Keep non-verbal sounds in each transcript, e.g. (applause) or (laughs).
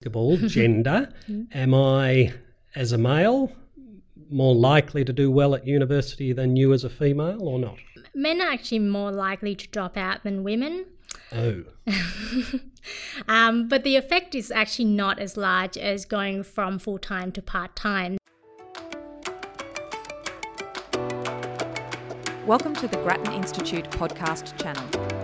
(laughs) gender, am I, as a male, more likely to do well at university than you as a female or not? Men are actually more likely to drop out than women. Oh. (laughs) Um, but the effect is actually not as large as going from full time to part time. Welcome to the Grattan Institute podcast channel.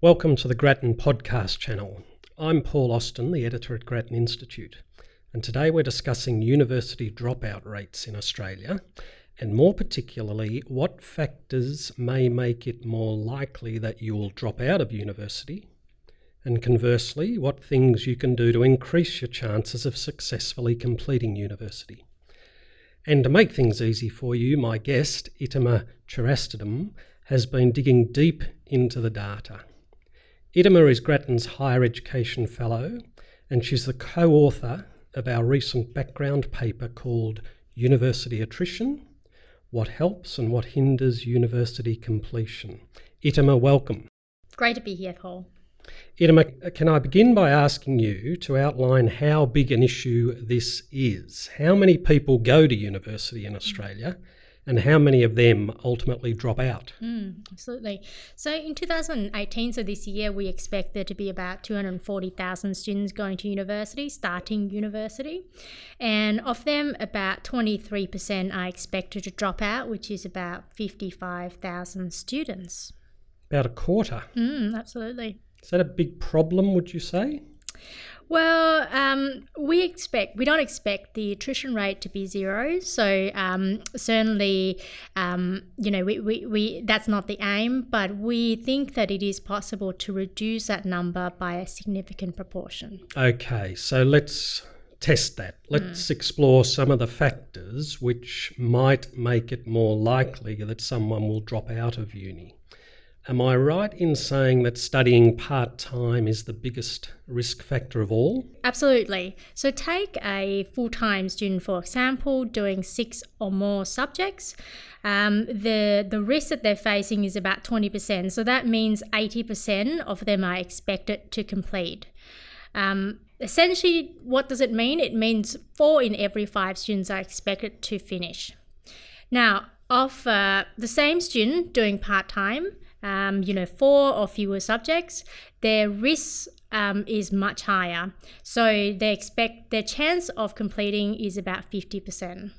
Welcome to the Grattan podcast channel. I'm Paul Austin, the editor at Grattan Institute, and today we're discussing university dropout rates in Australia, and more particularly, what factors may make it more likely that you'll drop out of university, and conversely, what things you can do to increase your chances of successfully completing university. And to make things easy for you, my guest, Ittima Cherastidtham, has been digging deep into the data. Ittima is Grattan's Higher Education Fellow, and she's the co author of our recent background paper called University Attrition What Helps and What Hinders University Completion. Ittima, welcome. Great to be here, Paul. Ittima, can I begin by asking you to outline how big an issue this is? How many people go to university in Australia? And how many of them ultimately drop out? Mm, absolutely. So in 2018, so this year, we expect there to be about 240,000 students going to university, starting university. And of them, about 23% are expected to drop out, which is about 55,000 students. About a quarter. Mm, absolutely. Is that a big problem, would you say? Well, um, we expect we don't expect the attrition rate to be zero. So um, certainly, um, you know, we, we, we that's not the aim, but we think that it is possible to reduce that number by a significant proportion. Okay, so let's test that. Let's mm. explore some of the factors which might make it more likely that someone will drop out of uni. Am I right in saying that studying part time is the biggest risk factor of all? Absolutely. So, take a full time student, for example, doing six or more subjects. Um, the, the risk that they're facing is about 20%. So, that means 80% of them are expected to complete. Um, essentially, what does it mean? It means four in every five students are expected to finish. Now, of uh, the same student doing part time, um, you know, four or fewer subjects, their risk um, is much higher. So they expect their chance of completing is about 50%.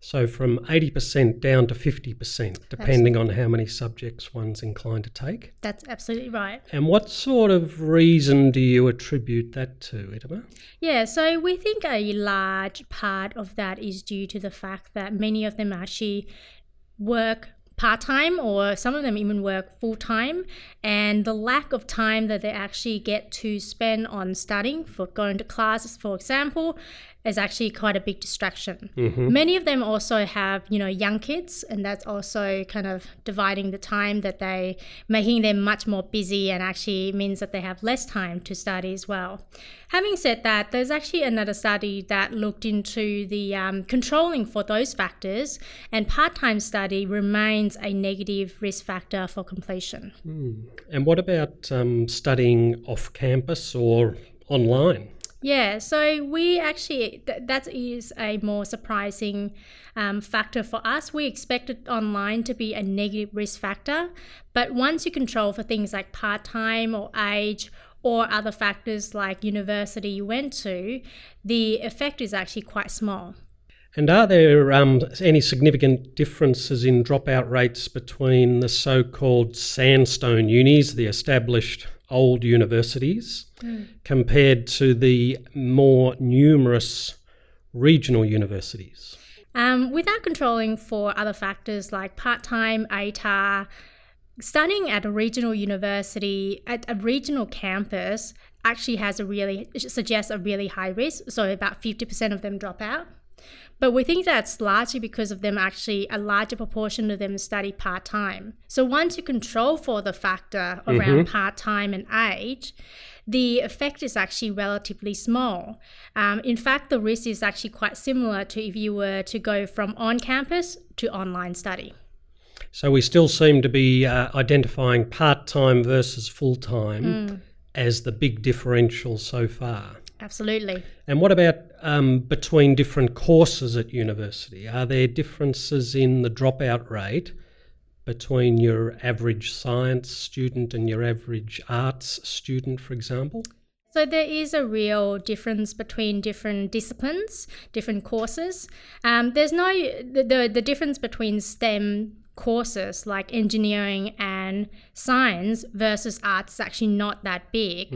So from 80% down to 50%, depending on how many subjects one's inclined to take? That's absolutely right. And what sort of reason do you attribute that to, Ittima? Yeah, so we think a large part of that is due to the fact that many of them actually work part time, or some of them even work full time. And the lack of time that they actually get to spend on studying, for going to classes, for example, is actually quite a big distraction. Mm-hmm. Many of them also have, you know, young kids, and that's also kind of dividing the time that they making them much more busy and actually means that they have less time to study as well. Having said that, there's actually another study that looked into the um, controlling for those factors, and part-time study remains a negative risk factor for completion. Mm. And what about um, studying off campus or online? Yeah, so we actually, th- that is a more surprising um, factor for us. We expected online to be a negative risk factor, but once you control for things like part time or age or other factors like university you went to, the effect is actually quite small. And are there um, any significant differences in dropout rates between the so called sandstone unis, the established old universities, mm. compared to the more numerous regional universities? Um, without controlling for other factors like part time, ATAR, studying at a regional university, at a regional campus, actually has a really, suggests a really high risk. So about 50% of them drop out. But we think that's largely because of them actually, a larger proportion of them study part time. So once you control for the factor around part time and age, the effect is actually relatively small. Um, in fact, the risk is actually quite similar to if you were to go from on campus to online study. So we still seem to be uh, identifying part time versus full time as the big differential so far. Absolutely. And what about um, between different courses at university? Are there differences in the dropout rate between your average science student and your average arts student, for example? So there is a real difference between different disciplines, different courses. Um, there's no the, the difference between STEM courses like engineering and science versus arts is actually not that big.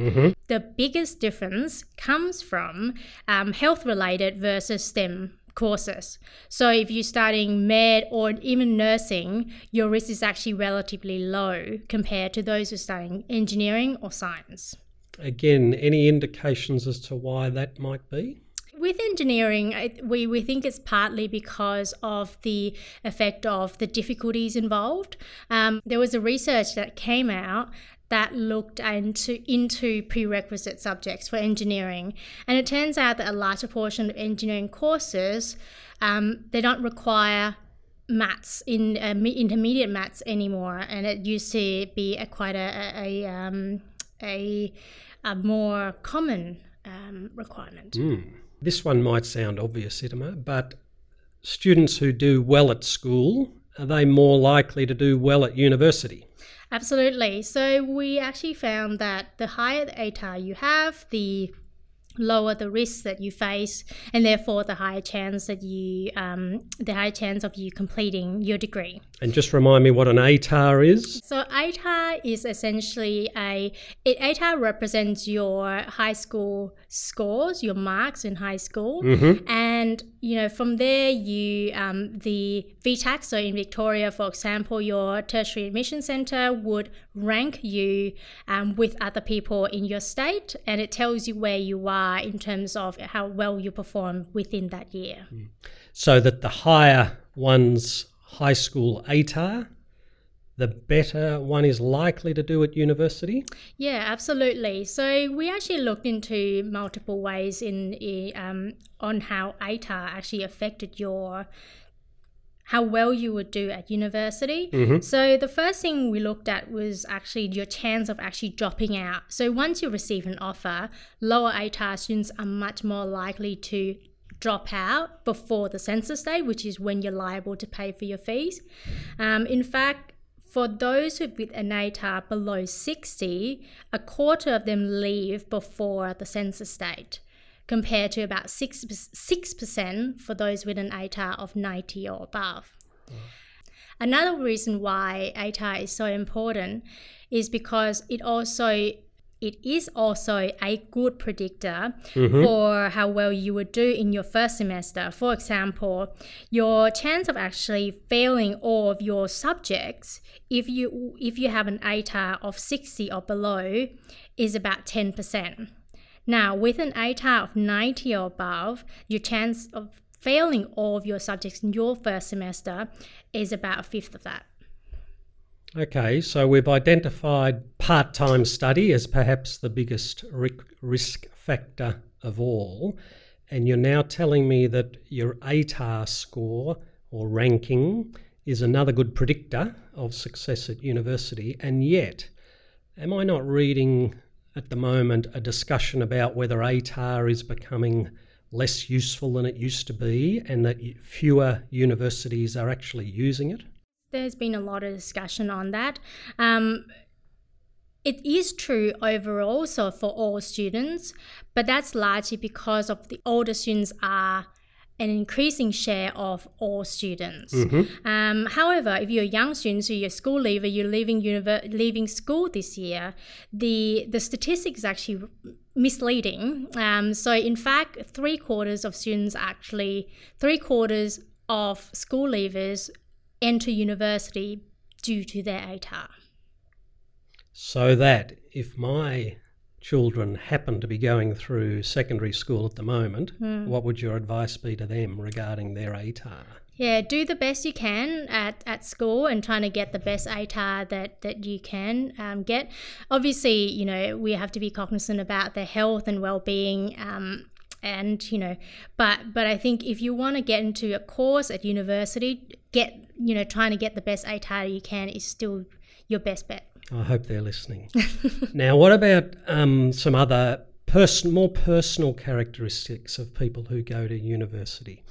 The biggest difference comes from um, health related versus STEM courses. So if you're studying med or even nursing, your risk is actually relatively low compared to those who are studying engineering or science. Again, any indications as to why that might be? With engineering, we, we think it's partly because of the effect of the difficulties involved. Um, there was a research that came out that looked into into prerequisite subjects for engineering, and it turns out that a larger portion of engineering courses um, they don't require maths in uh, intermediate maths anymore, and it used to be a quite a a, a, um, a, a more common um, requirement. This one might sound obvious, Ittima, but students who do well at school, are they more likely to do well at university? Absolutely. So we actually found that the higher the ATAR you have, the lower the risks that you face, and therefore the higher chance that you, um, the higher chance of you completing your degree. And just remind me what an ATAR is. So ATAR is essentially a it, ATAR represents your high school scores, your marks in high school, and you know from there you um, the VTAC. So in Victoria, for example, your tertiary admission centre would rank you um, with other people in your state, and it tells you where you are in terms of how well you perform within that year. So that the higher one's high school ATAR, the better one is likely to do at university. Yeah, absolutely. So we actually looked into multiple ways in, um, on how ATAR actually affected your how well you would do at university. So the first thing we looked at was actually your chance of actually dropping out. So once you receive an offer, lower ATAR students are much more likely to drop out before the census date, which is when you're liable to pay for your fees. Um, in fact, for those with an ATAR below 60, a quarter of them leave before the census date, compared to about 6, 6% for those with an ATAR of 90 or above. Another reason why ATAR is so important is because it also it is also a good predictor mm-hmm. for how well you would do in your first semester. For example, your chance of actually failing all of your subjects if you if you have an ATAR of 60 or below is about 10%. Now, with an ATAR of 90 or above, your chance of failing all of your subjects in your first semester is about a fifth of that. Okay, so we've identified part time study as perhaps the biggest risk factor of all. And you're now telling me that your ATAR score or ranking is another good predictor of success at university. And yet, am I not reading at the moment a discussion about whether ATAR is becoming less useful than it used to be and that fewer universities are actually using it? There's been a lot of discussion on that. Um, it is true overall, so for all students, but that's largely because of the older students are an increasing share of all students. Um, however, if you're a young student, so you're a school leaver, you're leaving univer- leaving school this year, the the statistics is actually misleading. Um, so in fact, three quarters of students actually three quarters of school leavers enter university due to their ATAR. so that if my children happen to be going through secondary school at the moment, Hmm. what would your advice be to them regarding their ATAR? Yeah, do the best you can at, at school and trying to get the best ATAR that, that you can um, get. Obviously, you know, we have to be cognizant about their health and well-being um, and, you know, but but I think if you want to get into a course at university, get, you know, trying to get the best ATAR you can is still your best bet. I hope they're listening. (laughs) now, what about um, some other person, more personal characteristics of people who go to university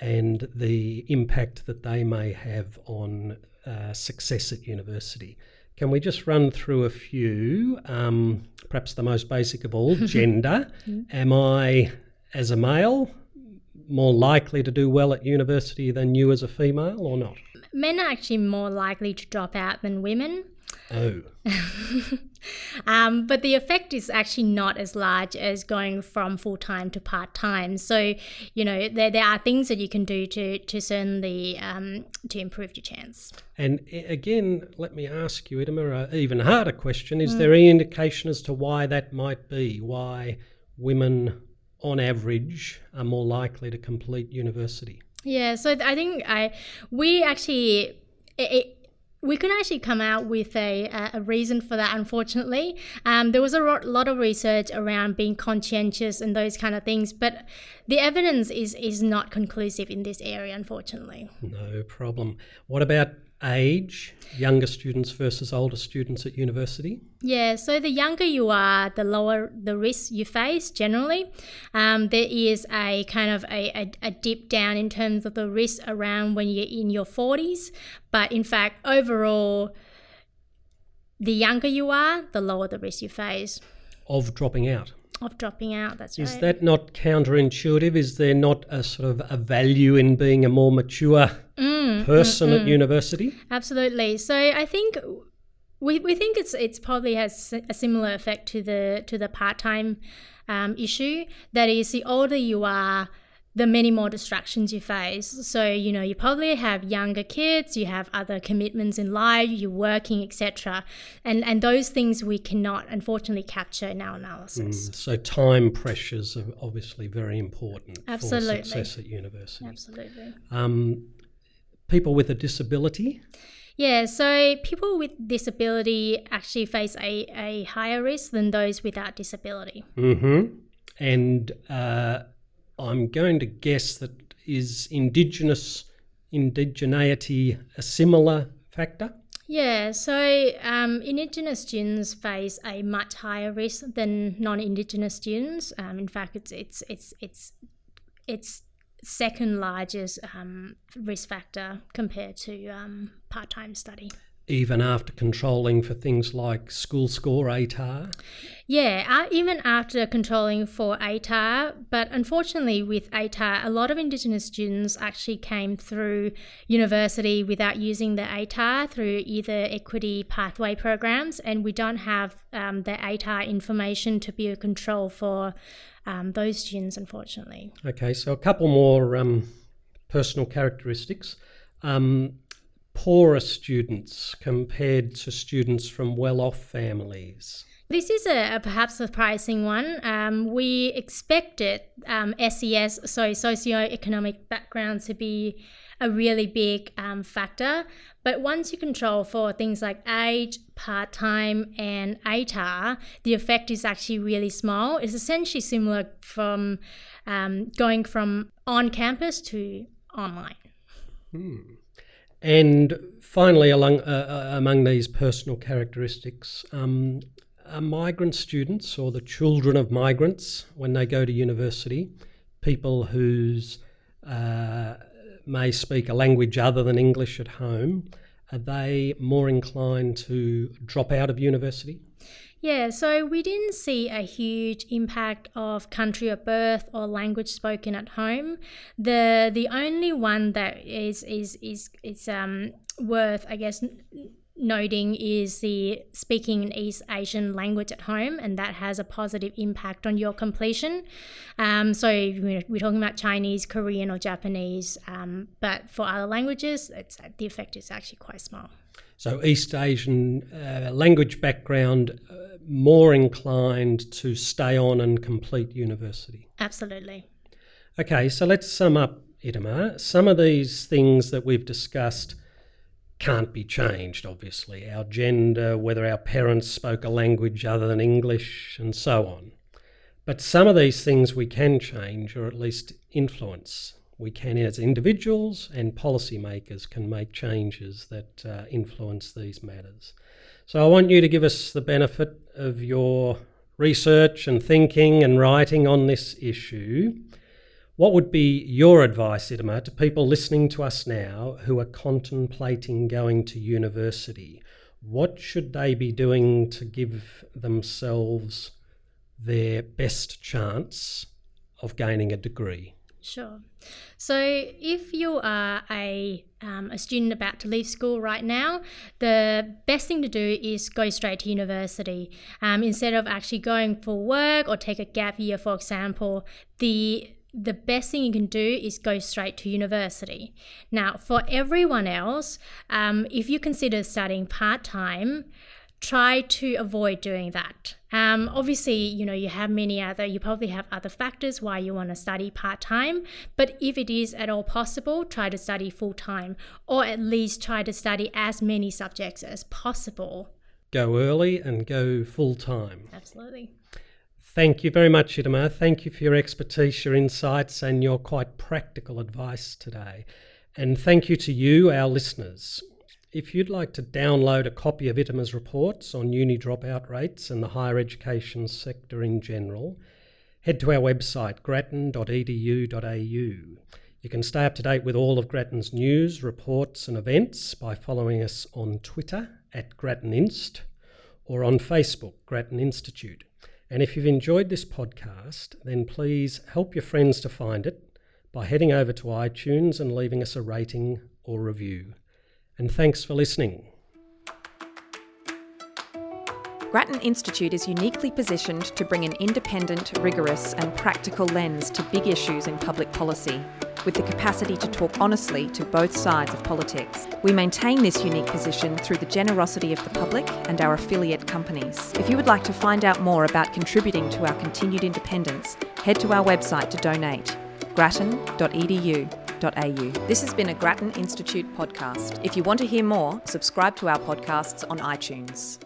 and the impact that they may have on uh, success at university? Can we just run through a few? Um, perhaps the most basic of all, (laughs) gender. Am I, as a male, more likely to do well at university than you as a female, or not? Men are actually more likely to drop out than women. Oh, (laughs) Um, but the effect is actually not as large as going from full time to part time. So, you know, there, there are things that you can do to to certainly um, to improve your chance. And again, let me ask you, Ittima, a even harder question. Is there any indication as to why that might be? Why women, on average, are more likely to complete university? Yeah, so I think I we actually it, it, we couldn't actually come out with a, a- a reason for that. Unfortunately, um, there was a lot of research around being conscientious and those kind of things, but the evidence is is not conclusive in this area. Unfortunately. No problem. What about age? Younger students versus older students at university? Yeah, so the younger you are, the lower the risk you face generally. Um, there is a kind of a, a, a dip down in terms of the risk around when you're in your 40s. But in fact, overall, the younger you are, the lower the risk you face Of dropping out. Of dropping out. That's Is right. that not counterintuitive? Is there not a sort of a value in being a more mature mm, person at mm, mm. university? Absolutely. So I think we, we think it's it's probably has a similar effect to the to the part time um, issue. That is, the older you are, the many more distractions you face. So you know you probably have younger kids, you have other commitments in life, you're working, etc. And and those things we cannot unfortunately capture in our analysis. So time pressures are obviously very important Absolutely. for success at university. Absolutely. Um, people with a disability, Yeah, so people with disability actually face a, a higher risk than those without disability. Mm-hmm. and uh, I'm going to guess that is indigenous indigeneity a similar factor. Yeah, so um, Indigenous students face a much higher risk than non-Indigenous students. Um, in fact, it's it's it's it's it's second largest um, risk factor compared to um, part-time study. Even after controlling for things like school score, ATAR. Yeah, uh, even after controlling for ATAR, but unfortunately with ATAR, a lot of Indigenous students actually came through university without using the ATAR through either equity pathway programs, and we don't have um, the ATAR information to be a control for um, those students, unfortunately. Okay, so a couple more um, personal characteristics. Um, poorer students compared to students from well off families. This is a, a perhaps surprising one. Um, we expected um, SES, so socioeconomic background, to be a really big um, factor. But once you control for things like age, part time, and ATAR, the effect is actually really small. It's essentially similar from um, going from on campus to online. And finally, along, uh, uh, among these personal characteristics, um, are migrant students or the children of migrants, when they go to university, people whose uh, may speak a language other than English at home, are they more inclined to drop out of university? Yeah, so we didn't see a huge impact of country of birth or language spoken at home. The the only one that is is is is um worth I guess noting is the speaking East Asian language at home, and that has a positive impact on your completion. Um, so we're, talking about Chinese, Korean, or Japanese, um, but for other languages, it's, the effect is actually quite small. So East Asian uh, language background, uh, more inclined to stay on and complete university. Absolutely. Okay, so let's sum up, Ittima. Some of these things that we've discussed can't be changed, obviously. Our gender, whether our parents spoke a language other than English, and so on. But some of these things we can change or at least influence. We can, as individuals and policymakers, can make changes that uh, influence these matters. So I want you to give us the benefit of your research and thinking and writing on this issue what would be your advice, Ittima, to people listening to us now who are contemplating going to university? What should they be doing to give themselves their best chance of gaining a degree? Sure. So, if you are a, um, a student about to leave school right now, the best thing to do is go straight to university. Um, instead of actually going for work or take a gap year, for example, the the best thing you can do is go straight to university. Now, for everyone else, um, if you consider studying part time, try to avoid doing that. Um, obviously, you know, you have many other, you probably have other factors why you want to study part time, but if it is at all possible, try to study full time or at least try to study as many subjects as possible. Go early and go full time. Absolutely. Thank you very much, Ittima. Thank you for your expertise, your insights, and your quite practical advice today. And thank you to you, our listeners. If you'd like to download a copy of Ittima's reports on uni dropout rates and the higher education sector in general, head to our website, grattan.edu.au. You can stay up to date with all of Grattan's news, reports, and events by following us on Twitter at GrattanInst or on Facebook, Grattan Institute. And if you've enjoyed this podcast, then please help your friends to find it by heading over to iTunes and leaving us a rating or review. And thanks for listening. Grattan Institute is uniquely positioned to bring an independent, rigorous, and practical lens to big issues in public policy with the capacity to talk honestly to both sides of politics. We maintain this unique position through the generosity of the public and our affiliate companies. If you would like to find out more about contributing to our continued independence, head to our website to donate grattan.edu.au. This has been a Grattan Institute podcast. If you want to hear more, subscribe to our podcasts on iTunes.